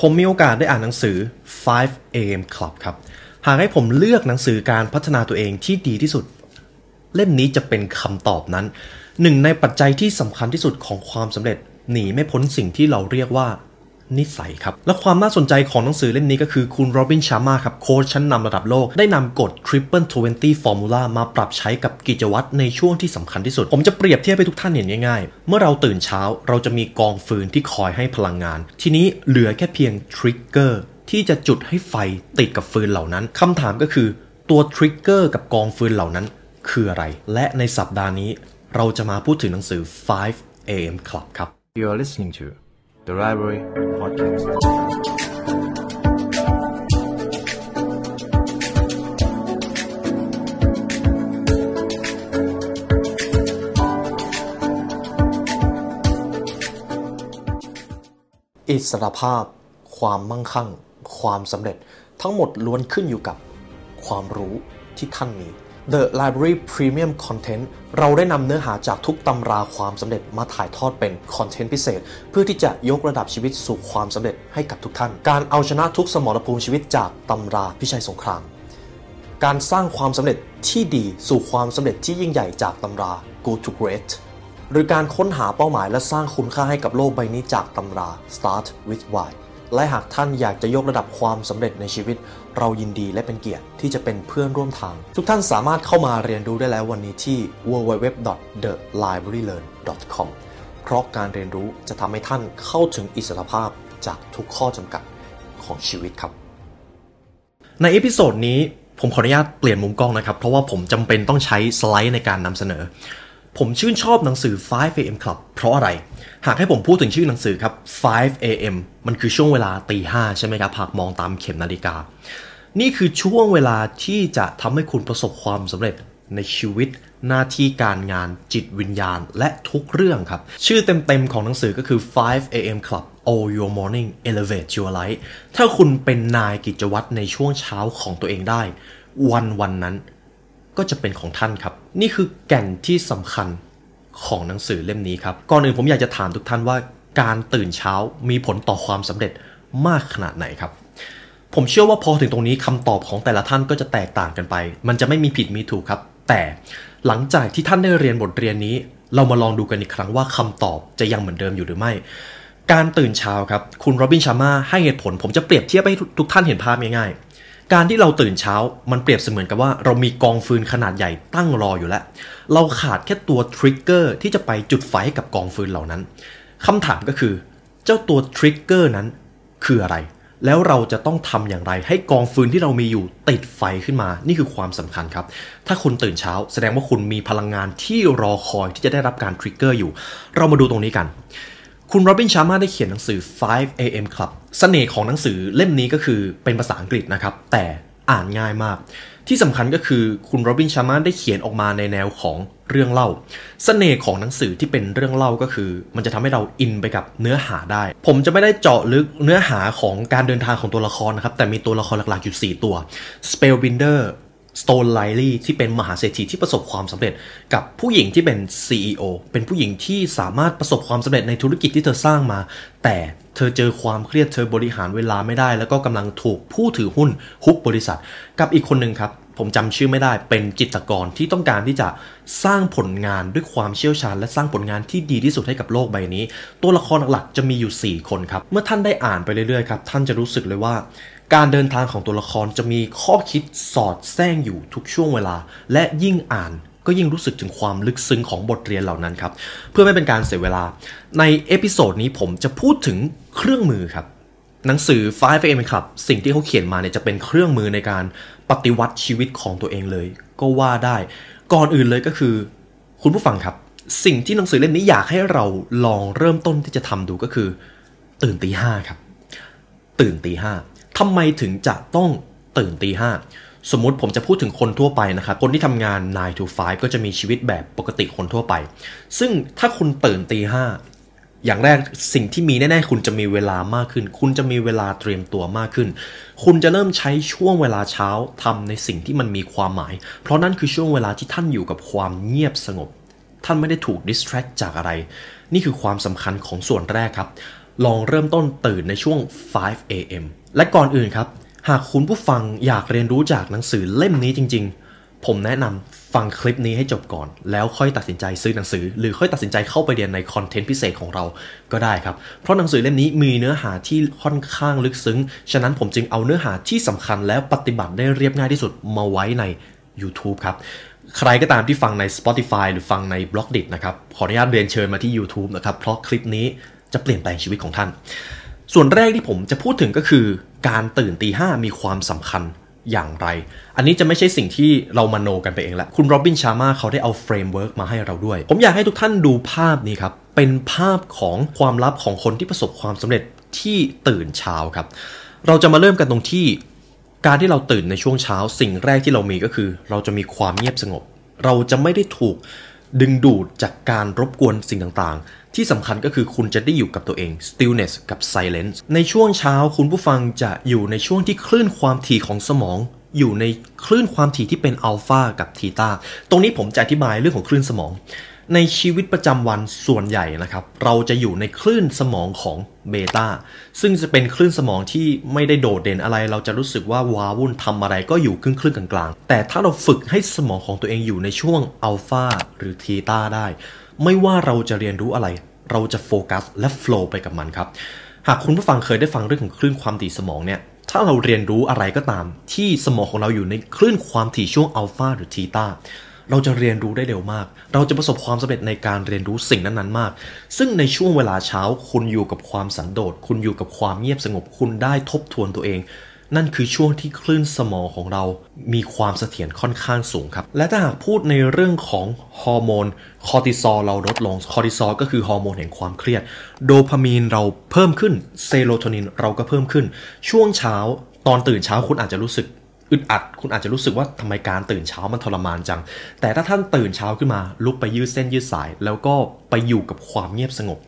ผมมีโอกาสได้อ่านหนังสือ 5 AM Club ครับ หากให้ผมเลือกหนังสือการพัฒนาตัวเองที่ดีที่สุด เล่มนี้จะเป็นคำตอบนั้น หนึ่งในปัจจัยที่สำคัญที่สุดของความสำเร็จหนีไม่พ้นสิ่งที่เราเรียกว่า นิสัยครับ และความน่าสนใจของหนังสือเล่มนี้ก็คือคุณโรบินชามาครับโค้ชชั้นนำระดับโลก ได้นำกฎ Triple 20 Formula มาปรับใช้กับกิจวัตรในช่วงที่สำคัญที่สุด ผมจะเปรียบเทียบให้ทุกท่านเห็นง่ายๆ เมื่อเราตื่นเช้าเราจะมีกองฟืนที่คอยให้พลังงาน ทีนี้เหลือแค่เพียง trigger ที่จะจุดให้ไฟติดกับฟืนเหล่านั้นคำถามก็คือตัว trigger กับกองฟืนเหล่านั้น คืออะไร และในสัปดาห์นี้เราจะมาพูดถึงหนังสือ 5 AM Club ครับ You are listening to the Library Podcast. อิสรภาพ ความมั่งคั่ง ความสำเร็จ ทั้งหมดล้วนขึ้นอยู่กับความรู้ที่ท่านมี The Library Premium Content เราได้นำเนื้อหาจากทุกตำราความสำเร็จมาถ่ายทอดเป็นคอนเทนต์พิเศษ เพื่อที่จะยกระดับชีวิตสู่ความสำเร็จให้กับทุกท่าน การเอาชนะทุกสมรภูมิชีวิตจากตำราพิชัยสงคราม การสร้างความสำเร็จที่ดีสู่ความสำเร็จที่ยิ่งใหญ่จากตำรา go to Great หรือการค้นหาเป้าหมายและสร้างคุณค่าให้กับโลกใบนี้จากตำรา Start with Why และหากท่านอยากจะยกระดับความสำเร็จในชีวิต เรายินดีและเป็นเกียรติที่จะเป็นเพื่อนร่วมทาง ทุกท่านสามารถเข้ามาเรียนรู้ได้แล้ววันนี้ที่ www.thelibrarylearn.com เพราะการเรียนรู้จะทำให้ท่านเข้าถึงอิสรภาพจากทุกข้อจำกัดของชีวิตครับ ใน episode นี้ผมขออนุญาตเปลี่ยนมุมกล้องนะครับ เพราะว่าผมจำเป็นต้องใช้สไลด์ในการนำเสนอ ผมชื่นชอบหนังสือ 5 AM Club เพราะอะไร หากให้ผมพูดถึงชื่อหนังสือครับ 5 AM มันคือช่วงเวลาตีห้าใช่ไหมครับ หากมองตามเข็มนาฬิกา นี่คือช่วงเวลาที่จะทำให้คุณประสบความสำเร็จในชีวิตหน้าที่การงานจิตวิญญาณและทุกเรื่องครับ ชื่อเต็มๆของหนังสือก็คือ 5 AM Club All Your Morning Elevate Your Life ถ้าคุณเป็นนายกิจวัตรในช่วงเช้าของตัวเองได้ วันวันนั้น ก็จะเป็นของท่านครับ นี่คือแก่นที่สำคัญของหนังสือเล่มนี้ครับ ก่อนอื่นผมอยากจะถามทุกท่านว่า การตื่นเช้ามีผลต่อความสำเร็จมากขนาดไหนครับ ผมเชื่อว่าพอถึงตรงนี้คำตอบของแต่ละท่านก็จะแตกต่างกันไป มันจะไม่มีผิดมีถูกครับ แต่หลังจากที่ท่านได้เรียนบทเรียนนี้ เรามาลองดูกันอีกครั้งว่าคำตอบจะยังเหมือนเดิมอยู่หรือไม่ การตื่นเช้าครับ คุณโรบินชาร์มาให้เหตุผล ผมจะเปรียบเทียบให้ทุกท่านเห็นภาพง่ายๆ การที่เราตื่นเช้ามันเปรียบเสมือนกับว่าเรามีกองฟืนขนาดใหญ่ตั้งรออยู่แล้ว เราขาดแค่ตัว trigger ที่จะไปจุดไฟให้กับกองฟืนเหล่านั้นคำถามก็คือ เจ้าตัว trigger นั้นคืออะไร แล้วเราจะต้องทำอย่างไร ให้กองฟืนที่เรามีอยู่ติดไฟขึ้นมา นี่คือความสำคัญครับ ถ้าคุณตื่นเช้า แสดงว่าคุณมีพลังงานที่รอคอยที่จะได้รับการ trigger อยู่ เรามาดูตรงนี้กัน คุณโรบินชาร์มาได้เขียนหนังสือ 5 AM Club เสน่ห์ของหนังสือเล่มนี้ก็คือเป็นภาษาอังกฤษนะครับ แต่อ่านง่ายมาก ที่สำคัญก็คือคุณโรบินชามาได้เขียนออกมาในแนวของเรื่องเล่าเสน่ห์ของหนังสือที่เป็นเรื่องเล่าก็คือ มันจะทำให้เราอินไปกับเนื้อหาได้ ผมจะไม่ได้เจาะลึกเนื้อหาของการเดินทางของตัวละครนะครับ แต่มีตัวละครหลักๆอยู่ 4 ตัว Spellbinder Stone l i l y ที่เป็นมหาเศรษฐีที่ประสบความสำเร็จ กับผู้หญิงที่เป็น CEO เป็นผู้หญิงที่สามารถประสบความสำเร็จในธุรกิจที่เธอสร้างมา แต่เธอเจอความเครียดเธอบริหารเวลาไม่ได้ แล้วก็กำลังถูกผู้ถือหุ้นฮุบบริษัท กับอีกคนหนึ่งครับ ผมจำชื่อไม่ได้เป็นจิตรกรที่ต้องการที่จะสร้างผลงานด้วยความเชี่ยวชาญ และสร้างผลงานที่ดีที่สุดให้กับโลกใบนี้ ตัวละครหลักๆจะมีอยู่ 4 คนครับเมื่อท่านได้อ่านไปเรื่อยๆครับท่านจะรู้สึกเลยว่า การเดินทางของตัวละครจะมีข้อคิดสอดแทรกอยู่ทุกช่วงเวลา และยิ่งอ่านก็ยิ่งรู้สึกถึงความลึกซึ้งของบทเรียนเหล่านั้นครับ เพื่อไม่เป็นการเสียเวลา ใน episode นี้ผมจะพูดถึงเครื่องมือครับ หนังสือ 5 AM ครับสิ่งที่เขาเขียนมาเนี่ยจะเป็นเครื่องมือในการปฏิวัติชีวิตของตัวเองเลย ก็ว่าได้ ก่อนอื่นเลยก็คือ คุณผู้ฟังครับ สิ่งที่หนังสือเล่มนี้อยากให้เราลองเริ่มต้นที่จะทำดูก็คือ ตื่นตีห้าครับ ตื่นตีห้า ทำไมถึงจะต้องตื่นตีห้าสมมติผมจะพูดถึงคนทั่วไปนะครับคนที่ทำงาน 9 to 5 ก็จะมีชีวิตแบบปกติคนทั่วไป ซึ่งถ้าคุณตื่นตีห้าอย่างแรกสิ่งที่มีแน่ๆ คุณจะมีเวลามากขึ้น คุณจะมีเวลาเตรียมตัวมากขึ้น คุณจะเริ่มใช้ช่วงเวลาเช้าทำในสิ่งที่มันมีความหมาย เพราะนั่นคือช่วงเวลาที่ท่านอยู่กับความเงียบสงบ ท่านไม่ได้ถูก distract จากอะไร นี่คือความสำคัญของส่วนแรกครับ ลองเริ่มต้นตื่นในช่วง 5 a.m. และก่อนอื่นครับ หากคุณผู้ฟังอยากเรียนรู้จากหนังสือเล่มนี้จริง ๆ ผมแนะนำฟังคลิปนี้ให้จบก่อน แล้วค่อยตัดสินใจซื้อหนังสือ หรือค่อยตัดสินใจเข้าไปเรียนในคอนเทนต์พิเศษของเราก็ได้ครับ เพราะหนังสือเล่มนี้มีเนื้อหาที่ค่อนข้างลึกซึ้ง ฉะนั้นผมจึงเอาเนื้อหาที่สำคัญแล้วปฏิบัติได้เรียบง่ายที่สุดมาไว้ใน YouTube ครับใครก็ตามที่ฟังใน Spotify หรือฟังใน b l o g d i t นะครับ ขออนุญาตเรียนเชิญมาที่ YouTube นะครับ เพราะคลิปนี้จะเปลี่ยนแปลงชีวิตของท่าน ส่วนแรกที่ผมจะพูดถึงก็คือ การตื่นตีห้ามีความสำคัญอย่างไร อันนี้จะไม่ใช่สิ่งที่เรามโนกันไปเองแล้วคุณโรบินชาร์มาเขาได้เอา framework มาให้เราด้วย ผมอยากให้ทุกท่านดูภาพนี้ครับ เป็นภาพของความลับของคนที่ประสบความสำเร็จที่ตื่นเช้าครับ เราจะมาเริ่มกันตรงที่ การที่เราตื่นในช่วงเช้า สิ่งแรกที่เรามีก็คือ เราจะมีความเงียบสงบ เราจะไม่ได้ถูกดึงดูดจากการรบกวนสิ่งต่างๆที่สำคัญก็คือคุณจะได้อยู่กับตัวเอง stillness กับ silence ในช่วงเช้าคุณผู้ฟังจะอยู่ในช่วงที่คลื่นความถี่ของสมอง อยู่ในคลื่นความถี่ที่เป็นอัลฟากับทีตาตรงนี้ผมจะอธิบายเรื่องของคลื่นสมอง ในชีวิตประจำวันส่วนใหญ่นะครับ เราจะอยู่ในคลื่นสมองของเบต้าซึ่งจะเป็นคลื่นสมองที่ไม่ได้โดดเด่นอะไร เราจะรู้สึกว่าวาวุ่นทำอะไรก็อยู่ครึ่งครึ่งกลางๆ แต่ถ้าเราฝึกให้สมองของตัวเองอยู่ในช่วงอัลฟาหรือทีตาได้ ไม่ว่าเราจะเรียนรู้อะไร เราจะโฟกัสและโฟล์ไปกับมันครับ หากคุณผู้ฟังเคยได้ฟังเรื่องของคลื่นความถี่สมองเนี่ย ถ้าเราเรียนรู้อะไรก็ตาม ที่สมองของเราอยู่ในคลื่นความถี่ช่วงอัลฟาหรือทีตาเราจะเรียนรู้ได้เร็วมาก เราจะประสบความสำเร็จในการเรียนรู้สิ่งนั้นๆ มาก ซึ่งในช่วงเวลาเช้าคุณอยู่กับความสันโดษ คุณอยู่กับความเงียบสงบ คุณได้ทบทวนตัวเอง นั่นคือช่วงที่คลื่นสมองของเรามีความเสถียรค่อนข้างสูงครับ และถ้าหากพูดในเรื่องของฮอร์โมนคอร์ติซอลเราลดลง คอร์ติซอลก็คือฮอร์โมนแห่งความเครียด โดพามีนเราเพิ่มขึ้น เซโรโทนินเราก็เพิ่มขึ้น ช่วงเช้าตอนตื่นเช้าคุณอาจจะรู้สึกอึดอัด คุณอาจจะรู้สึกว่าทำไมการตื่นเช้ามันทรมานจัง แต่ถ้าท่านตื่นเช้าขึ้นมา ลุกไปยืดเส้นยืดสาย แล้วก็ไปอยู่กับความเงียบสงบ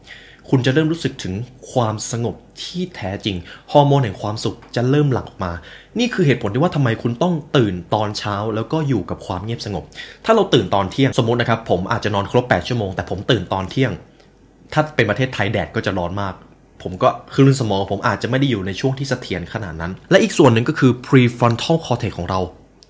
คุณจะเริ่มรู้สึกถึงความสงบที่แท้จริง ฮอร์โมนแห่งความสุขจะเริ่มหลั่งออกมา นี่คือเหตุผลที่ว่าทำไมคุณต้องตื่นตอนเช้า แล้วก็อยู่กับความเงียบสงบ ถ้าเราตื่นตอนเที่ยงสมมตินะครับผมอาจจะนอนครบ 8 ชั่วโมง แต่ผมตื่นตอนเที่ยง ถ้าเป็นประเทศไทยแดดก็จะร้อนมาก ผมก็คลื่นสมองผมอาจจะไม่ได้อยู่ในช่วงที่เสถียรขนาดนั้น และอีกส่วนหนึ่งก็คือ prefrontal cortex ของเรา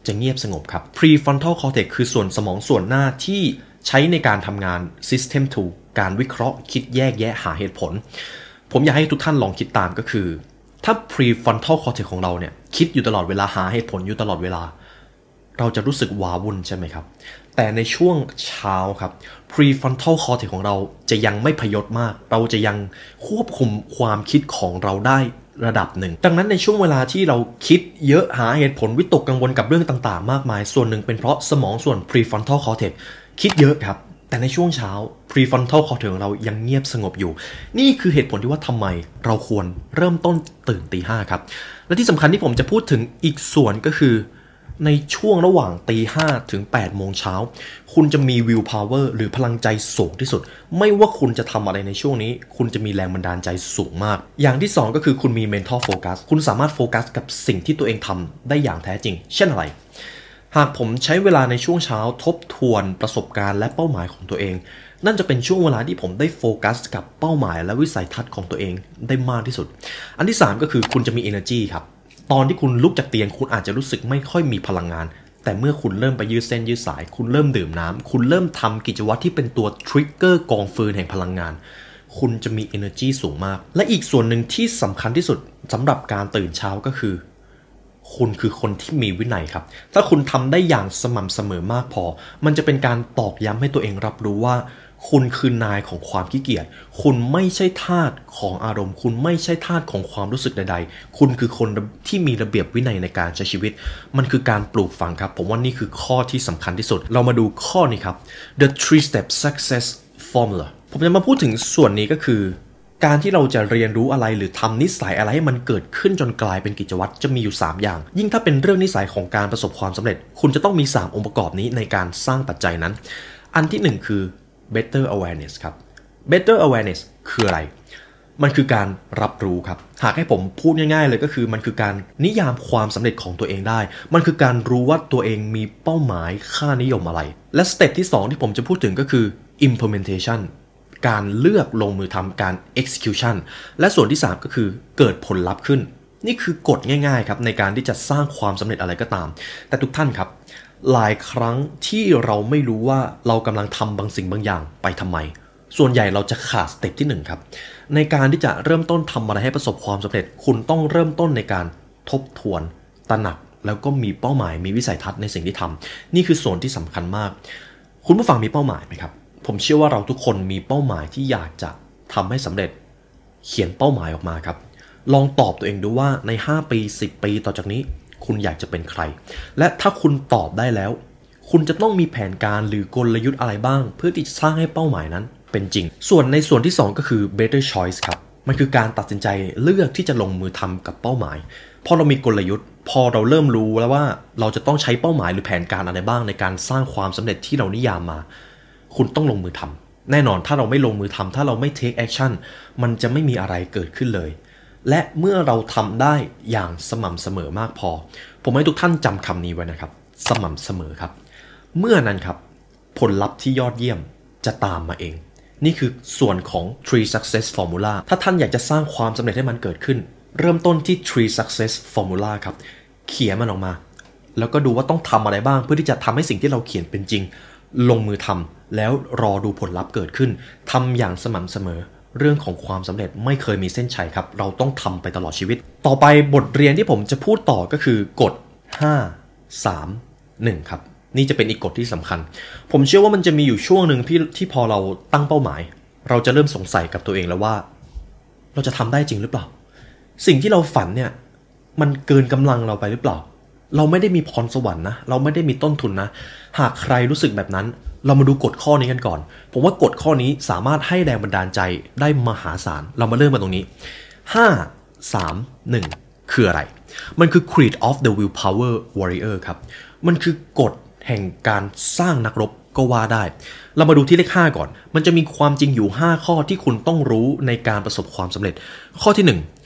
จะเงียบสงบครับ prefrontal cortex คือส่วนสมองส่วนหน้าที่ ใช้ในการทำงาน system 2 การวิเคราะห์คิดแยกแยะหาเหตุผล ผมอยากให้ทุกท่านลองคิดตามก็คือ ถ้า prefrontal cortex ของเราเนี่ย คิดอยู่ตลอดเวลาหาเหตุผลอยู่ตลอดเวลา เราจะรู้สึกว้าวุ่นใช่ไหมครับ แต่ในช่วงเช้าครับ prefrontal cortex ของเราจะยังไม่พยศมาก เราจะยังควบคุมความคิดของเราได้ระดับหนึ่ง ดังนั้นในช่วงเวลาที่เราคิดเยอะหาเหตุผลวิตกกังวลกับเรื่องต่าง ๆ มากมาย ส่วนหนึ่งเป็นเพราะสมองส่วน prefrontal cortex คิดเยอะครับ แต่ในช่วงเช้า prefrontal cortex ของเรายังเงียบสงบอยู่ นี่คือเหตุผลที่ว่าทำไมเราควรเริ่มต้นตื่นตีห้าครับ และที่สำคัญที่ผมจะพูดถึงอีกส่วนก็คือ ในช่วงระหว่างตีห้าถึง8โมงเช้า คุณจะมีวิวพาวเวอร์หรือพลังใจสูงที่สุด ไม่ว่าคุณจะทำอะไรในช่วงนี้ คุณจะมีแรงบันดาลใจสูงมาก อย่างที่ 2 ก็คือคุณมี mental focus คุณสามารถโฟกัสกับสิ่งที่ตัวเองทำได้อย่างแท้จริง เช่นอะไร หากผมใช้เวลาในช่วงเช้าทบทวนประสบการณ์และเป้าหมายของตัวเอง นั่นจะเป็นช่วงเวลาที่ผมได้โฟกัส กับเป้าหมายและวิสัยทัศน์ของตัวเองได้มากที่สุด อันที่ 3 ก็คือคุณจะมี energy ครับ ตอนที่คุณลุกจากเตียงคุณอาจจะรู้สึกไม่ค่อยมีพลังงาน แต่เมื่อคุณเริ่มไปยืดเส้นยืดสาย คุณเริ่มดื่มน้ำคุณเริ่มทำกิจวัตรที่เป็นตัว trigger กองฟืนแห่งพลังงาน คุณจะมี energy สูงมาก และอีกส่วนหนึ่งที่สำคัญที่สุดสำหรับการตื่นเช้าก็คือ คุณคือคนที่มีวินัยครับ ถ้าคุณทำได้อย่างสม่ำเสมอมากพอ มันจะเป็นการตอกย้ำให้ตัวเองรับรู้ว่า คุณคือนายของความขี้เกียจ คุณไม่ใช่ทาสของอารมณ์ คุณไม่ใช่ทาสของความรู้สึกใดๆ คุณคือคนที่มีระเบียบวินัยในการใช้ชีวิต มันคือการปลูกฝังครับ ผมว่านี่คือข้อที่สำคัญที่สุด เรามาดูข้อนี้ครับ the three step success formula ผมจะมาพูดถึงส่วนนี้ก็คือ การที่เราจะเรียนรู้อะไรหรือทำนิสัยอะไรให้มันเกิดขึ้นจนกลายเป็นกิจวัตรจะมีอยู่ 3 อย่าง ยิ่งถ้าเป็นเรื่องนิสัยของการประสบความสำเร็จ คุณจะต้องมี 3 องค์ประกอบนี้ในการสร้างปัจจัยนั้น อันที่ 1 คือ better awareness ครับ better awareness คืออะไร มันคือการรับรู้ครับ หากให้ผมพูดง่ายๆเลยก็คือมันคือการนิยามความสำเร็จของตัวเองได้ มันคือการรู้ว่าตัวเองมีเป้าหมายค่านิยมอะไร และสเต็ปที่ 2 ที่ผมจะพูดถึงก็คือ implementation การเลือกลงมือทำการ execution และส่วนที่ 3 ก็คือเกิดผลลัพธ์ขึ้น นี่คือกฎง่ายๆครับในการที่จะสร้างความสำเร็จอะไรก็ตาม แต่ทุกท่านครับ หลายครั้งที่เราไม่รู้ว่าเรากำลังทำบางสิ่งบางอย่างไปทำไม ส่วนใหญ่เราจะขาดสเต็ปที่ 1 ครับ ในการที่จะเริ่มต้นทำอะไรให้ประสบความสำเร็จ คุณต้องเริ่มต้นในการทบทวนตระหนักแล้วก็มีเป้าหมายมีวิสัยทัศน์ในสิ่งที่ทำนี่คือส่วนที่สำคัญมาก คุณผู้ฟังมีเป้าหมายไหมครับ ผมเชื่อว่าเราทุกคนมีเป้าหมายที่อยากจะทำให้สำเร็จ เขียนเป้าหมายออกมาครับ ลองตอบตัวเองดูว่าใน 5 ปี 10 ปีต่อจากนี้ คุณอยากจะเป็นใคร และถ้าคุณตอบได้แล้ว คุณจะต้องมีแผนการหรือกลยุทธ์อะไรบ้าง เพื่อที่จะสร้างให้เป้าหมายนั้นเป็นจริง ส่วนในส่วนที่ 2 ก็คือ better choice ครับ มันคือการตัดสินใจเลือกที่จะลงมือทำกับเป้าหมาย พอเรามีกลยุทธ์ พอเราเริ่มรู้แล้วว่าเราจะต้องใช้เป้าหมายหรือแผนการอะไรบ้างในการสร้างความสำเร็จที่เรานิยามมา คุณต้องลงมือทำแน่นอนถ้าเราไม่ลงมือทำถ้าเราไม่ take action มันจะไม่มีอะไรเกิดขึ้นเลย และเมื่อเราทำได้อย่างสม่ำเสมอมากพอ ผมให้ทุกท่านจำคำนี้ไว้นะครับ สม่ำเสมอครับ เมื่อนั้นครับ ผลลัพธ์ที่ยอดเยี่ยมจะตามมาเอง นี่คือส่วนของ Tree Success Formula ถ้าท่านอยากจะสร้างความสำเร็จให้มันเกิดขึ้น เริ่มต้นที่ Tree Success Formula ครับ เขียนมันออกมา แล้วก็ดูว่าต้องทำอะไรบ้างเพื่อที่จะทำให้สิ่งที่เราเขียนเป็นจริง ลงมือทำแล้วรอดูผลลัพธ์เกิดขึ้นทำอย่างสม่ำเสมอ เรื่องของความสำเร็จไม่เคยมีเส้นชัยครับ เราต้องทำไปตลอดชีวิต ต่อไปบทเรียนที่ผมจะพูดต่อก็คือกฎ 5 3 1 ครับ นี่จะเป็นอีกกฎที่สำคัญ ผมเชื่อว่ามันจะมีอยู่ช่วงหนึ่งที่ที่พอเราตั้งเป้าหมาย เราจะเริ่มสงสัยกับตัวเองแล้วว่า เราจะทำได้จริงหรือเปล่า สิ่งที่เราฝันเนี่ยมันเกินกำลังเราไปหรือเปล่า เราไม่ได้มีพรสวรรค์นะ เราไม่ได้มีต้นทุนนะ หากใครรู้สึกแบบนั้น เรามาดูกฎข้อนี้กันก่อน ผมว่ากฎข้อนี้สามารถให้แรงบันดาลใจได้มหาศาล เรามาเริ่มกันตรงนี้ 5 3 1 คืออะไร มันคือ creed of the willpower warrior ครับ มันคือกฎแห่งการสร้างนักรบก็ว่าได้ เรามาดูที่เลข 5 ก่อน มันจะมีความจริงอยู่ 5 ข้อที่คุณต้องรู้ในการประสบความสำเร็จ ข้อที่ 1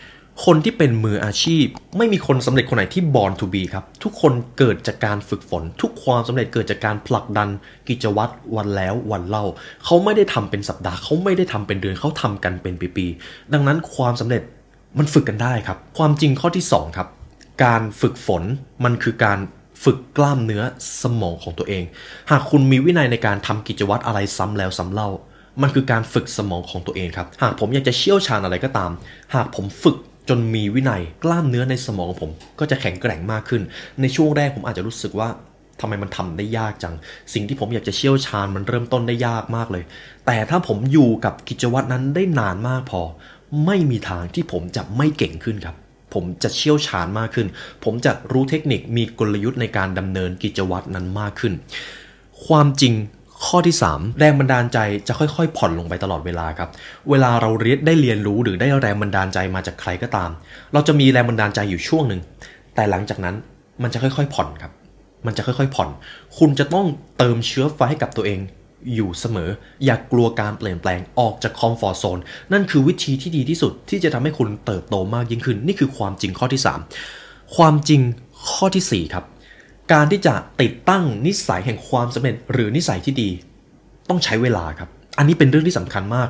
คนที่เป็นมืออาชีพ ไม่มีคนสำเร็จคนไหนที่ born to be ครับ ทุกคนเกิดจากการฝึกฝน ทุกความสำเร็จเกิดจากการผลักดันกิจวัตรวันแล้ววันเล่า เขาไม่ได้ทำเป็นสัปดาห์ เขาไม่ได้ทำเป็นเดือนเขาทำกันเป็นปีๆดังนั้นความสำเร็จมันฝึกกันได้ครับ ความจริงข้อที่ 2 ครับ การฝึกฝนมันคือการฝึกกล้ามเนื้อสมองของตัวเอง หากคุณมีวินัยในการทำกิจวัตรอะไรซ้ำแล้วซ้ำเล่า มันคือการฝึกสมองของตัวเองครับ หากผมอยากจะเชี่ยวชาญอะไรก็ตาม หากผมฝึก จนมีวินัยกล้ามเนื้อในสมองของผม ก็จะแข็งแกร่งมากขึ้น ในช่วงแรกผมอาจจะรู้สึกว่าทำไมมันทำได้ยากจัง สิ่งที่ผมอยากจะเชี่ยวชาญมันเริ่มต้นได้ยากมากเลย แต่ถ้าผมอยู่กับกิจวัตรนั้นได้นานมากพอ ไม่มีทางที่ผมจะไม่เก่งขึ้นครับ ผมจะเชี่ยวชาญมากขึ้น ผมจะรู้เทคนิคมีกลยุทธ์ในการดำเนินกิจวัตรนั้นมากขึ้น ความจริง ข้อที่ 3 แรงบันดาลใจจะค่อยๆ ผ่อนลงไปตลอดเวลาครับ เวลาเราเรียนได้เรียนรู้หรือได้แรงบันดาลใจมาจากใครก็ตาม เราจะมีแรงบันดาลใจอยู่ช่วงหนึ่ง แต่หลังจากนั้นมันจะค่อยๆผ่อนครับ มันจะค่อยๆผ่อน คุณจะต้องเติมเชื้อไฟให้กับตัวเองอยู่เสมอ อย่ากกลัวการเปลี่ยนแปลงออกจากคอมฟอร์ทโซนนั่นคือวิธีที่ดีที่สุดที่จะทำให้คุณเติบโตมากยิ่งขึ้น นี่คือความจริงข้อที่ 3 ความจริงข้อทีสี่4 ครับ การที่จะติดตั้งนิสัยแห่งความสำเร็จหรือนิสัยที่ดี ต้องใช้เวลาครับ อันนี้เป็นเรื่องที่สำคัญมาก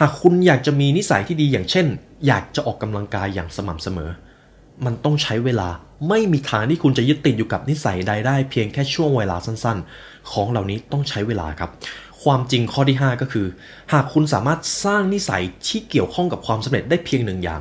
หากคุณอยากจะมีนิสัยที่ดีอย่างเช่น อยากจะออกกำลังกายอย่างสม่ำเสมอ มันต้องใช้เวลาไม่มีทางที่คุณจะยึดติดอยู่กับนิสัยใดได้ เพียงแค่ช่วงเวลาสั้นๆ ของเหล่านี้ต้องใช้เวลาครับ ความจริงข้อที่ 5 ก็คือ หากคุณสามารถสร้างนิสัยที่เกี่ยวข้องกับความสำเร็จได้เพียงหนึ่งอย่าง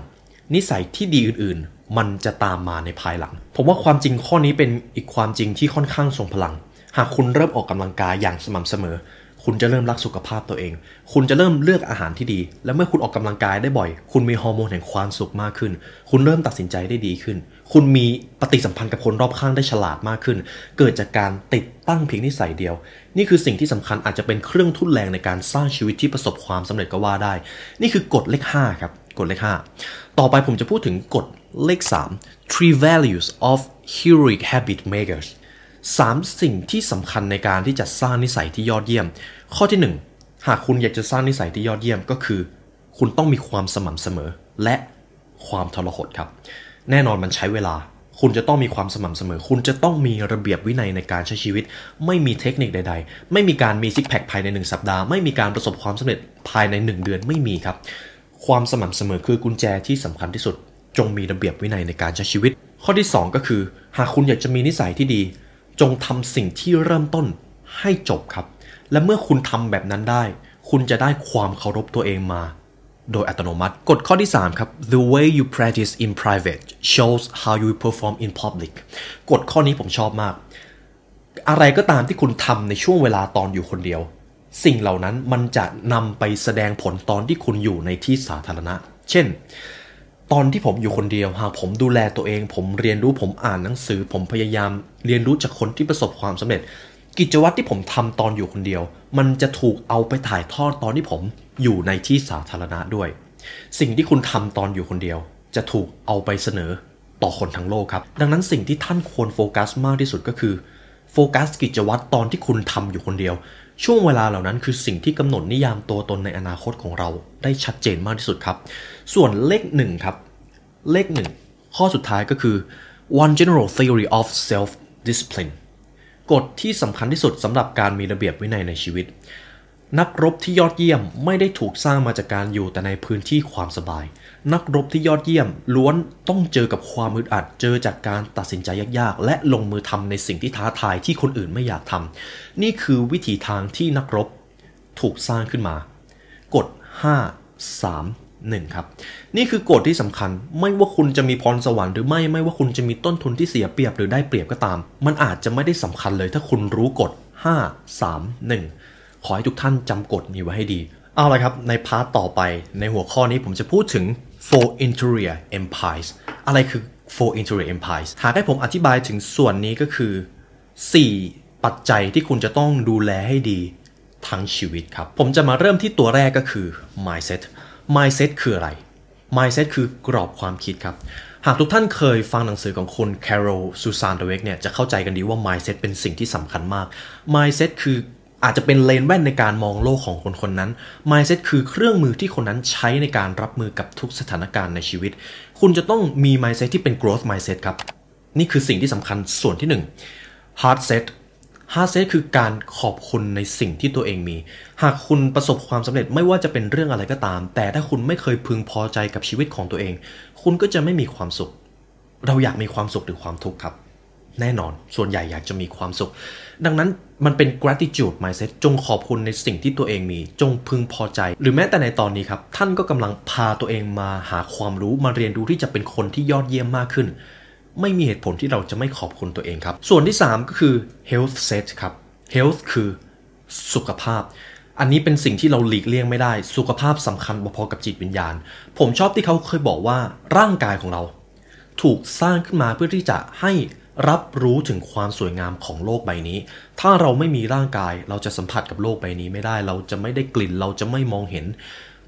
นิสัยที่ดีอื่นๆ มันจะตามมาในภายหลัง ผมว่าความจริงข้อนี้เป็นอีกความจริงที่ค่อนข้างทรงพลัง หากคุณเริ่มออกกำลังกายอย่างสม่ำเสมอ คุณจะเริ่มรักสุขภาพตัวเอง คุณจะเริ่มเลือกอาหารที่ดี และเมื่อคุณออกกำลังกายได้บ่อย คุณมีฮอร์โมนแห่งความสุขมากขึ้น คุณเริ่มตัดสินใจได้ดีขึ้น คุณมีปฏิสัมพันธ์กับคนรอบข้างได้ฉลาดมากขึ้น เกิดจากการติดตั้งเพียงนิสัยเดียว นี่คือสิ่งที่สำคัญอาจจะเป็นเครื่องทุ่นแรงในการสร้างชีวิตที่ประสบความสำเร็จก็ว่าได้ นี่คือกฎเลข5ครับกฎเลข5ต่อไปผมจะพูดถึงกฎ เลข 3 three values of heroic habit makers สามสิ่งที่สำคัญในการที่จะสร้างนิสัยที่ยอดเยี่ยม ข้อที่ 1 หากคุณอยากจะสร้างนิสัยที่ยอดเยี่ยมก็คือ คุณต้องมีความสม่ำเสมอ และความทรหดครับ แน่นอนมันใช้เวลา คุณจะต้องมีความสม่ำเสมอ คุณจะต้องมีระเบียบวินัยในการใช้ชีวิต ไม่มีเทคนิคใด ๆ ไม่มีการมีซิกแพคภายใน 1 สัปดาห์ ไม่มีการประสบความสำเร็จภายใน 1 เดือนไม่มีครับ ความสม่ำเสมอคือกุญแจที่สำคัญที่สุด จงมีระเบียบวินัยในการใช้ชีวิต ข้อที่ 2 ก็คือ หากคุณอยากจะมีนิสัยที่ดี จงทำสิ่งที่เริ่มต้นให้จบครับ และเมื่อคุณทำแบบนั้นได้ คุณจะได้ความเคารพตัวเองมา โดยอัตโนมัติกฎข้อที่ 3 ครับ the way you practice in private shows how you perform in public กฎข้อนี้ผมชอบมาก อะไรก็ตามที่คุณทำในช่วงเวลาตอนอยู่คนเดียว สิ่งเหล่านั้นมันจะนำไปแสดงผลตอนที่คุณอยู่ในที่สาธารณะ เช่น ตอนที่ผมอยู่คนเดียวหากผมดูแลตัวเอง ผมเรียนรู้ผมอ่านหนังสือ ผมพยายามเรียนรู้จากคนที่ประสบความสำเร็จ กิจวัตรที่ผมทำตอนอยู่คนเดียว มันจะถูกเอาไปถ่ายทอดตอนที่ผมอยู่ในที่สาธารณะด้วย สิ่งที่คุณทำตอนอยู่คนเดียว จะถูกเอาไปเสนอต่อคนทั้งโลกครับ ดังนั้นสิ่งที่ท่านควรโฟกัสมากที่สุดก็คือโฟกัสกิจวัตรตอนที่คุณทำอยู่คนเดียว ช่วงเวลาเหล่านั้นคือสิ่งที่กำหนดนิยามตัวตนในอนาคตของเราได้ชัดเจนมากที่สุดครับ ส่วนเลขหนึ่งครับ เลขหนึ่งข้อสุดท้ายก็คือ one general theory of self discipline กฎที่สำคัญที่สุดสำหรับการมีระเบียบวินัยในชีวิต นักรบที่ยอดเยี่ยมไม่ได้ถูกสร้างมาจากการอยู่แต่ในพื้นที่ความสบาย นักรบที่ยอดเยี่ยม ล้วนต้องเจอกับความอึดอัด เจอจากการตัดสินใจยากๆ และลงมือทำในสิ่งที่ท้าทายที่คนอื่นไม่อยากทำนี่คือวิถีทางที่นักรบถูกสร้างขึ้นมา กฎ 5 3 1ครับนี่คือกฎที่สำคัญไม่ว่าคุณจะมีพรสวรรค์หรือไม่ไม่ว่าคุณจะมีต้นทุนที่เสียเปรียบหรือได้เปรียบก็ตาม มันอาจจะไม่ได้สำคัญเลยถ้าคุณรู้กฎ 5 3 1 ขอให้ทุกท่านจำกฎนี้ไว้ให้ดี เอาละครับ ในพาร์ตต่อไปในหัวข้อนี้ผมจะพูดถึง four interior empires อะไรคือ four interior empires หากให้ผมอธิบายถึงส่วนนี้ก็คือ 4 ปัจจัยที่คุณจะต้องดูแลให้ดีทั้งชีวิตครับ ผมจะมาเริ่มที่ตัวแรกก็คือ mindset mindset คืออะไร mindset คือกรอบความคิดครับ หากทุกท่านเคยฟังหนังสือของคุณ Carol Susan d w e c k เนี่ยจะเข้าใจกันดีว่า mindset เป็นสิ่งที่สำคัญมาก mindset คือ อาจจะเป็นเลนแว่นในการมองโลกของคนคนนั้น mindset คือเครื่องมือที่คนนั้นใช้ในการรับมือกับทุกสถานการณ์ในชีวิต คุณจะต้องมี mindset ที่เป็น growth mindset ครับ นี่คือสิ่งที่สำคัญส่วนที่ 1 hard set hard set คือการขอบคุณในสิ่งที่ตัวเองมี หากคุณประสบความสำเร็จไม่ว่าจะเป็นเรื่องอะไรก็ตาม แต่ถ้าคุณไม่เคยพึงพอใจกับชีวิตของตัวเอง คุณก็จะไม่มีความสุข เราอยากมีความสุขหรือความทุกข์ครับ แน่นอน ส่วนใหญ่อยากจะมีความสุข ดังนั้นมันเป็น gratitude mindset จงขอบคุณในสิ่งที่ตัวเองมี จงพึงพอใจ หรือแม้แต่ในตอนนี้ครับ ท่านก็กำลังพาตัวเองมาหาความรู้มาเรียนรู้ที่จะเป็นคนที่ยอดเยี่ยมมากขึ้น ไม่มีเหตุผลที่เราจะไม่ขอบคุณตัวเองครับ ส่วนที่ 3 ก็คือ health set ครับ health คือสุขภาพ อันนี้เป็นสิ่งที่เราหลีกเลี่ยงไม่ได้ สุขภาพสำคัญพอๆกับจิตวิญญาณ ผมชอบที่เขาเคยบอกว่าร่างกายของเรา ถูกสร้างขึ้นมาเพื่อที่จะให้ รับรู้ถึงความสวยงามของโลกใบนี้ ถ้าเราไม่มีร่างกายเราจะสัมผัสกับโลกใบนี้ไม่ได้ เราจะไม่ได้กลิ่น เราจะไม่มองเห็น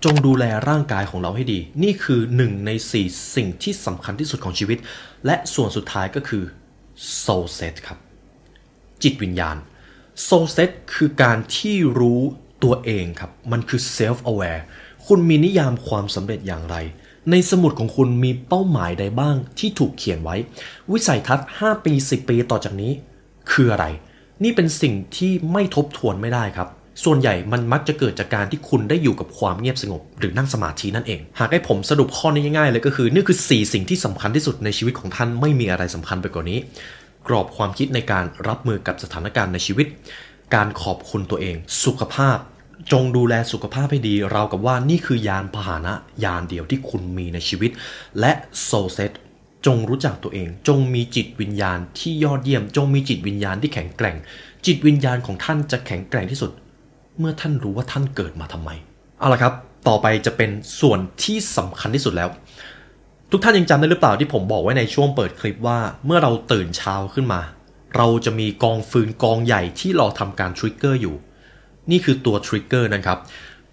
จงดูแลร่างกายของเราให้ดี นี่คือหนึ่งในสี่สิ่งที่สำคัญที่สุดของชีวิต และส่วนสุดท้ายก็คือ soul set ครับ จิตวิญญาณ soul set คือการที่รู้ตัวเองครับ มันคือ self aware คุณมีนิยามความสำเร็จอย่างไร ในสมุดของคุณมีเป้าหมายใดบ้างที่ถูกเขียนไว้ วิสัยทัศน์ 5 ปี 10 ปีต่อจากนี้ คืออะไร นี่เป็นสิ่งที่ไม่ทบทวนไม่ได้ครับ ส่วนใหญ่มันมักจะเกิดจากการที่คุณได้อยู่กับความเงียบสงบ หรือนั่งสมาธินั่นเอง หากให้ผมสรุปข้อนี้ง่ายๆเลยก็คือ นี่คือ 4 สิ่งที่สำคัญที่สุดในชีวิตของท่านไม่มีอะไรสำคัญไปกว่านี้ กรอบความคิดในการรับมือกับสถานการณ์ในชีวิต การขอบคุณตัวเอง สุขภาพ จงดูแลสุขภาพให้ดี เรากับว่านี่คือยานพาหนะยานเดียวที่คุณมีในชีวิต และโซเซตจงรู้จักตัวเอง จงมีจิตวิญญาณที่ยอดเยี่ยม จงมีจิตวิญญาณที่แข็งแกร่ง จิตวิญญาณของท่านจะแข็งแกร่งที่สุด เมื่อท่านรู้ว่าท่านเกิดมาทำไมเอาละครับ ต่อไปจะเป็นส่วนที่สำคัญที่สุดแล้ว ทุกท่านยังจำได้หรือเปล่าที่ผมบอกไว้ในช่วงเปิดคลิปว่า เมื่อเราตื่นเช้าขึ้นมา เราจะมีกองฟืนกองใหญ่ที่รอทำการ trigger อยู่ นี่คือตัว trigger นะครับ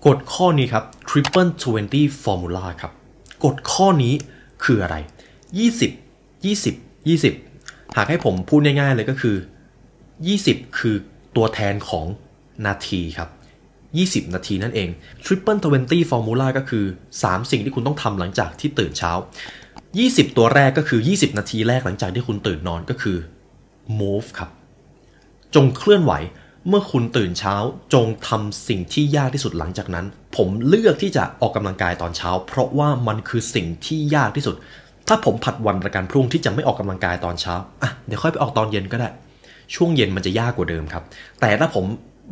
กฎข้อนี้ครับ triple 20 formula ครับ กฎข้อนี้คืออะไร 20 20 20 หากให้ผมพูดง่ายๆเลยก็คือ 20 คือตัวแทนของนาทีครับ 20 นาทีนั่นเอง Triple 20 Formula ก็คือ 3 สิ่งที่คุณต้องทำหลังจากที่ตื่นเช้า 20 ตัวแรกก็คือ 20 นาทีแรกหลังจากที่คุณตื่นนอนก็คือ move ครับ จงเคลื่อนไหว เมื่อคุณตื่นเช้าจงทำสิ่งที่ยากที่สุดหลังจากนั้น ผมเลือกที่จะออกกำลังกายตอนเช้า เพราะว่ามันคือสิ่งที่ยากที่สุด ถ้าผมผัดวันประกันพรุ่งที่จะไม่ออกกำลังกายตอนเช้าอะเดี๋ยวค่อยไปออกตอนเย็นก็ได้ ช่วงเย็นมันจะยากกว่าเดิมครับ แต่ถ้าผม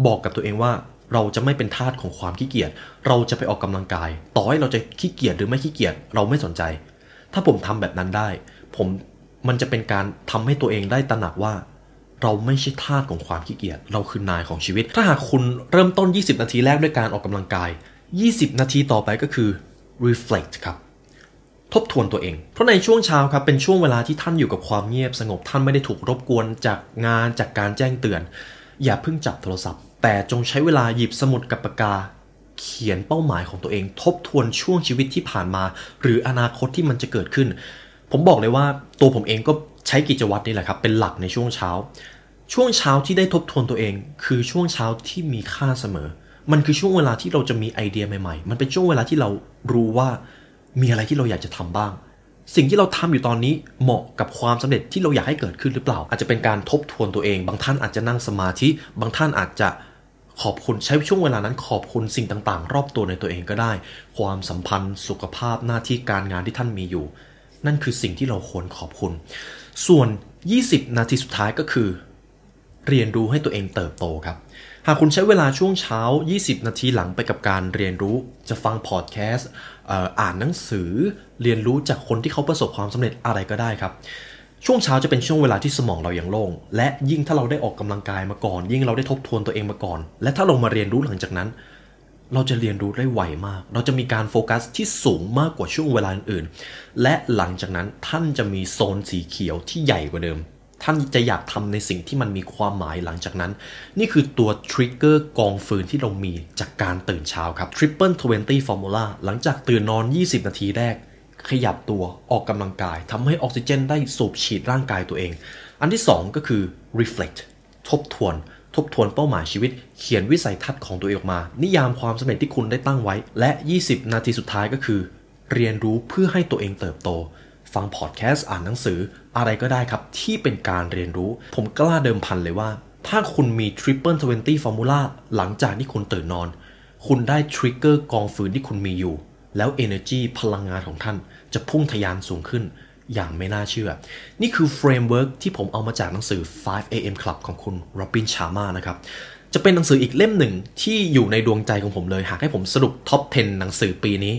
บอกกับตัวเองว่าเราจะไม่เป็นทาสของความขี้เกียจ เราจะไปออกกำลังกาย ต่อให้เราจะขี้เกียจหรือไม่ขี้เกียจเราไม่สนใจ ถ้าผมทำแบบนั้นได้ ผมมันจะเป็นการทำให้ตัวเองได้ตระหนักว่า เราไม่ใช่ทาสของความขี้เกียจ เราคือนายของชีวิต ถ้าหากคุณเริ่มต้น 20 นาทีแรกด้วยการออกกำลังกาย 20 นาทีต่อไปก็คือ reflect ครับ ทบทวนตัวเอง เพราะในช่วงเช้าครับ เป็นช่วงเวลาที่ท่านอยู่กับความเงียบสงบ ท่านไม่ได้ถูกรบกวนจากงานจากการแจ้งเตือน อย่าเพิ่งจับโทรศัพท์ แต่จงใช้เวลาหยิบสมุดกับปากกา เขียนเป้าหมายของตัวเอง ทบทวนช่วงชีวิตที่ผ่านมา หรืออนาคตที่มันจะเกิดขึ้น ผมบอกเลยว่าตัวผมเองก็ ใช้กิจวัตรนี่แหละครับเป็นหลักในช่วงเช้า ช่วงเช้าที่ได้ทบทวนตัวเอง คือช่วงเช้าที่มีค่าเสมอ มันคือช่วงเวลาที่เราจะมีไอเดียใหม่ๆ มันเป็นช่วงเวลาที่เรารู้ว่ามีอะไรที่เราอยากจะทำบ้าง สิ่งที่เราทำอยู่ตอนนี้เหมาะกับความสำเร็จที่เราอยากให้เกิดขึ้นหรือเปล่า อาจจะเป็นการทบทวนตัวเอง บางท่านอาจจะนั่งสมาธิ บางท่านอาจจะขอบคุณใช้ช่วงเวลานั้นขอบคุณสิ่งต่างๆ รอบตัวในตัวเองก็ได้ ความสัมพันธ์ สุขภาพหน้าที่การงานที่ท่านมีอยู่ นั่นคือสิ่งที่เราควรขอบคุณ ส่วน 20 นาทีสุดท้ายก็คือ เรียนรู้ให้ตัวเองเติบโตครับ หากคุณใช้เวลาช่วงเช้า 20 นาทีหลังไปกับการเรียนรู้ จะฟังพอดแคสต์อ่านหนังสือ เรียนรู้จากคนที่เขาประสบความสำเร็จอะไรก็ได้ครับช่วงเช้าจะเป็นช่วงเวลาที่สมองเรายังโล่ง และยิ่งถ้าเราได้ออกกำลังกายมาก่อน ยิ่งเราได้ทบทวนตัวเองมาก่อน และถ้าเรามาเรียนรู้หลังจากนั้น เราจะเรียนรู้ได้ไวมาก เราจะมีการโฟกัสที่สูงมากกว่าช่วงเวลาอื่น และหลังจากนั้นท่านจะมีโซนสีเขียวที่ใหญ่กว่าเดิม ท่านจะอยากทำในสิ่งที่มันมีความหมายหลังจากนั้น นี่คือตัวทริกเกอร์กองฟืนที่เรามีจากการตื่นเช้าครับ Triple 20 Formula หลังจากตื่นนอน 20 นาทีแรก ขยับตัวออกกำลังกายทำให้ออกซิเจนได้สูบฉีดร่างกายตัวเอง อันที่ 2 ก็คือ reflect ทบทวน ทบทวนเป้าหมายชีวิต เขียนวิสัยทัศน์ของตัวเองออกมา นิยามความสำเร็จที่คุณได้ตั้งไว้ และ 20 นาทีสุดท้ายก็คือ เรียนรู้เพื่อให้ตัวเองเติบโต ฟังพอดแคสต์อ่านหนังสือ อะไรก็ได้ครับ ที่เป็นการเรียนรู้ ผมกล้าเดิมพันเลยว่า ถ้าคุณมี Triple 20 Formula หลังจากที่คุณตื่นนอน คุณได้ trigger กองฟืนที่คุณมีอยู่ แล้ว Energy พลังงานของท่าน จะพุ่งทะยานสูงขึ้น อย่างไม่น่าเชื่อ นี่คือ framework ที่ผมเอามาจากหนังสือ 5 a.m. Club ของคุณ Robin Sharma นะครับ จะเป็นหนังสืออีกเล่มหนึ่งที่อยู่ในดวงใจของผมเลย หากให้ผมสรุป top 10 หนังสือปีนี้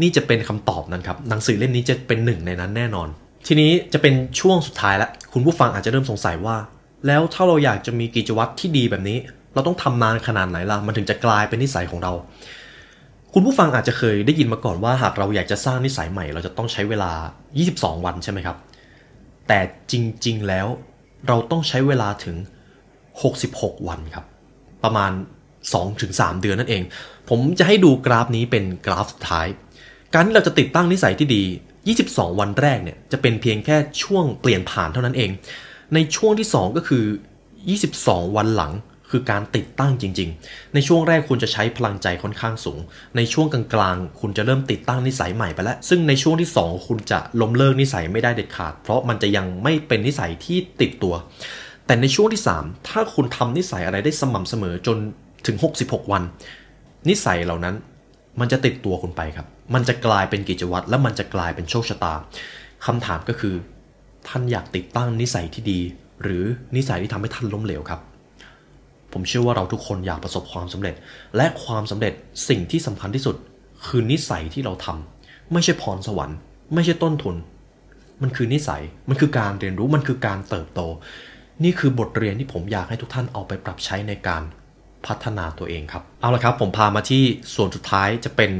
นี่จะเป็นคำตอบนั้นครับ หนังสือเล่มนี้จะเป็นหนึ่งในนั้นแน่นอน ทีนี้จะเป็นช่วงสุดท้ายแล้วคุณผู้ฟังอาจจะเริ่มสงสัยว่า แล้วถ้าเราอยากจะมีกิจวัตรที่ดีแบบนี้ เราต้องทำนานขนาดไหนล่ะ มันถึงจะกลายเป็นนิสัยของเรา คุณผู้ฟังอาจจะเคยได้ยินมาก่อนว่าหากเราอยากจะสร้างนิสัยใหม่ เราจะต้องใช้เวลา 22 วันใช่ไหมครับ แต่จริงๆแล้วเราต้องใช้เวลาถึง 66 วันครับ ประมาณ 2-3 เดือนนั่นเอง ผมจะให้ดูกราฟนี้เป็นกราฟสุดท้าย การที่เราจะติดตั้งนิสัยที่ดี 22 วันแรกเนี่ยจะเป็นเพียงแค่ช่วงเปลี่ยนผ่านเท่านั้นเอง ในช่วงที่ 2 ก็คือ 22 วันหลัง คือการติดตั้งจริง ๆ ในช่วงแรกคุณจะใช้พลังใจค่อนข้างสูง ในช่วงกลางๆ คุณจะเริ่มติดตั้งนิสัยใหม่ไปแล้ว ซึ่งในช่วงที่ 2 คุณจะล้มเลิกนิสัยไม่ได้เด็ดขาด เพราะมันจะยังไม่เป็นนิสัยที่ติดตัว แต่ในช่วงที่ 3 ถ้าคุณทำนิสัยอะไรได้สม่ำเสมอจนถึง 66 วัน นิสัยเหล่านั้นมันจะติดตัวคุณไปครับ มันจะกลายเป็นกิจวัตรและมันจะกลายเป็นโชคชะตาคำถามก็คือ ท่านอยากติดตั้งนิสัยที่ดี หรือนิสัยที่ทำให้ท่านล้มเหลวครับ ผมเชื่อว่าเราทุกคนอยากประสบความสำเร็จ และความสำเร็จสิ่งที่สำคัญที่สุด คือนิสัยที่เราทำไม่ใช่พรสวรรค์ ไม่ใช่ต้นทุน มันคือนิสัยมันคือการเรียนรู้มันคือการเติบโต นี่คือบทเรียนที่ผมอยากให้ทุกท่านเอาไปปรับใช้ในการพัฒนาตัวเองครับเอาละครับผมพามาที่ส่วนสุดท้ายจะเป็น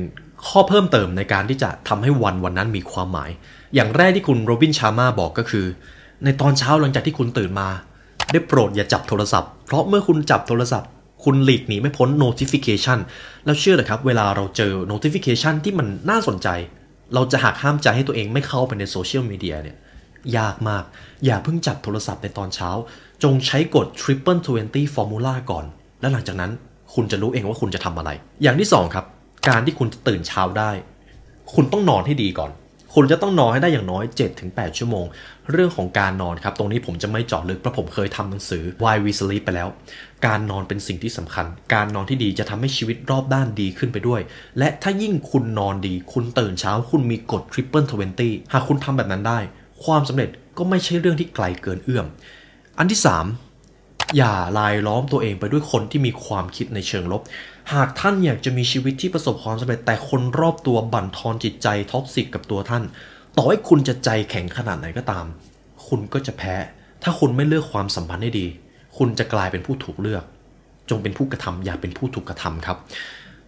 ข้อเพิ่มเติมในการที่จะทำให้วันวันนั้นมีความหมาย อย่างแรกที่คุณโรบินชาร์มาบอกก็คือ ในตอนเช้าหลังจากที่คุณตื่นมา ได้โปรดอย่าจับโทรศัพท์ ราะเมื่อคุณจับโทรศัพท์ คุณหลีกหนีไม่พ้น notification แล้วเชื่อเลยครับ เวลาเราเจอ notification ที่มันน่าสนใจ เราจะหักห้ามใจให้ตัวเองไม่เข้าไปในโซเชียลมีเดียเนี่ยยากมาก อย่าเพิ่งจับโทรศัพท์ในตอนเช้า จงใช้กฎ triple 20 formula ก่อน และหลังจากนั้นคุณจะรู้เองว่าคุณจะทำอะไร อย่างที่สองครับ การที่คุณจะตื่นเช้าได้ คุณต้องนอนให้ดีก่อน คุณจะต้องนอนให้ได้อย่างน้อย 7-8 ชั่วโมง เรื่องของการนอนครับ ตรงนี้ผมจะไม่เจาะลึกเพราะผมเคยทำหนังสือ Why We Sleep ไปแล้ว การนอนเป็นสิ่งที่สำคัญ การนอนที่ดีจะทำให้ชีวิตรอบด้านดีขึ้นไปด้วย และถ้ายิ่งคุณนอนดี คุณตื่นเช้า คุณมีกฎ Triple 20 หากคุณทำแบบนั้นได้ ความสำเร็จก็ไม่ใช่เรื่องที่ไกลเกินเอื้อม อันที่ 3 อย่าลายล้อมตัวเองไปด้วยคนที่มีความคิดในเชิงลบ หากท่านอยากจะมีชีวิตที่ประสบความสำเร็จแต่คนรอบตัวบั่นทอนจิตใจท็อกซิกกับตัวท่าน ต่อให้คุณจะใจแข็งขนาดไหนก็ตาม คุณก็จะแพ้ ถ้าคุณไม่เลือกความสัมพันธ์ให้ดี คุณจะกลายเป็นผู้ถูกเลือก จงเป็นผู้กระทำอย่าเป็นผู้ถูกกระทำครับ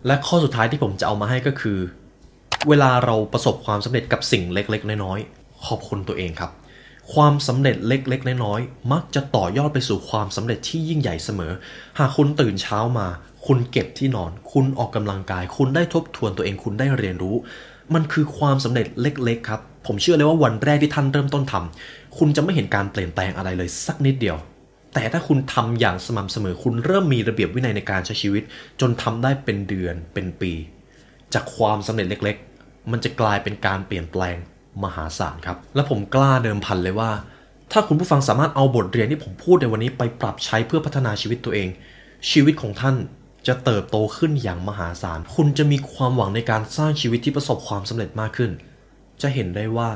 และข้อสุดท้ายที่ผมจะเอามาให้ก็คือ เวลาเราประสบความสำเร็จกับสิ่งเล็กๆ น้อยๆขอบคุณตัวเองครับ ความสำเร็จเล็กๆ น้อยๆมักจะต่อยอดไปสู่ความสำเร็จที่ยิ่งใหญ่เสมอ หากคุณตื่นเช้ามา คุณเก็บที่นอน คุณออกกำลังกาย คุณได้ทบทวนตัวเอง คุณได้เรียนรู้ มันคือความสำเร็จเล็กๆครับ ผมเชื่อเลยว่าวันแรกที่ท่านเริ่มต้นทำคุณจะไม่เห็นการเปลี่ยนแปลงอะไรเลยสักนิดเดียว แต่ถ้าคุณทำอย่างสม่ำเสมอ คุณเริ่มมีระเบียบวินัยในการใช้ชีวิต จนทำได้เป็นเดือนเป็นปี จากความสำเร็จเล็กๆ มันจะกลายเป็นการเปลี่ยนแปลงมหาศาลครับ และผมกล้าเดิมพันเลยว่า ถ้าคุณผู้ฟังสามารถเอาบทเรียนที่ผมพูดในวันนี้ไปปรับใช้เพื่อพัฒนาชีวิตตัวเอง ชีวิตของท่าน จะเติบโตขึ้นอย่างมหาศาล คุณจะมีความหวังในการสร้างชีวิตที่ประสบความสำเร็จมากขึ้น จะเห็นได้ว่า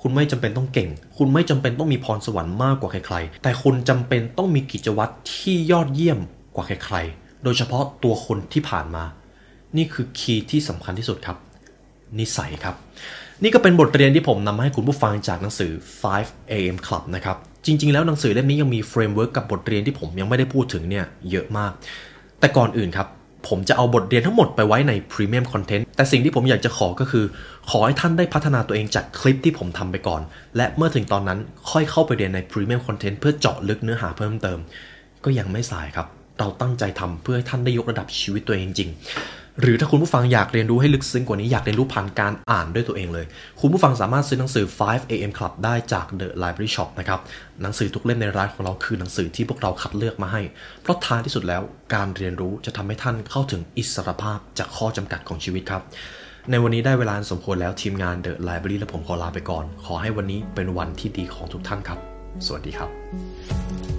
คุณไม่จำเป็นต้องเก่ง คุณไม่จำเป็นต้องมีพรสวรรค์มากกว่าใครๆ แต่คุณจำเป็นต้องมีกิจวัตรที่ยอดเยี่ยมกว่าใครๆ โดยเฉพาะตัวคุณที่ผ่านมา นี่คือ key ที่สำคัญที่สุดครับ นิสัยครับ นี่ก็เป็นบทเรียนที่ผมนำมาให้คุณผู้ฟังจากหนังสือ 5 AM Club นะครับ จริง ๆ แล้วหนังสือเล่มนี้ยังมี framework กับบทเรียนที่ผมยังไม่ได้พูดถึงเนี่ยเยอะมาก แต่ก่อนอื่นครับ ผมจะเอาบทเรียนทั้งหมดไปไว้ใน Premium Content แต่สิ่งที่ผมอยากจะขอก็คือ ขอให้ท่านได้พัฒนาตัวเองจากคลิปที่ผมทำไปก่อน และเมื่อถึงตอนนั้นค่อยเข้าไปเรียนใน Premium Content เพื่อเจาะลึกเนื้อหาเพิ่มเติม ก็ยังไม่สายครับ เราตั้งใจทำเพื่อให้ท่านได้ยกระดับชีวิตตัวเองจริง หรือถ้าคุณผู้ฟังอยากเรียนรู้ให้ลึกซึ้งกว่านี้อยากเรียนรู้ผ่านการอ่านด้วยตัวเองเลย คุณผู้ฟังสามารถซื้อหนังสือ 5 AM Club ได้จาก The Library Shop นะครับ หนังสือทุกเล่มในร้านของเราคือหนังสือที่พวกเราคัดเลือกมาให้ เพราะท้ายที่สุดแล้วการเรียนรู้จะทำให้ท่านเข้าถึงอิสรภาพจากข้อจำกัดของชีวิตครับ ในวันนี้ได้เวลาสมควรแล้วทีมงาน The Library และผมขอลาไปก่อน ขอให้วันนี้เป็นวันที่ดีของทุกท่านครับ สวัสดีครับ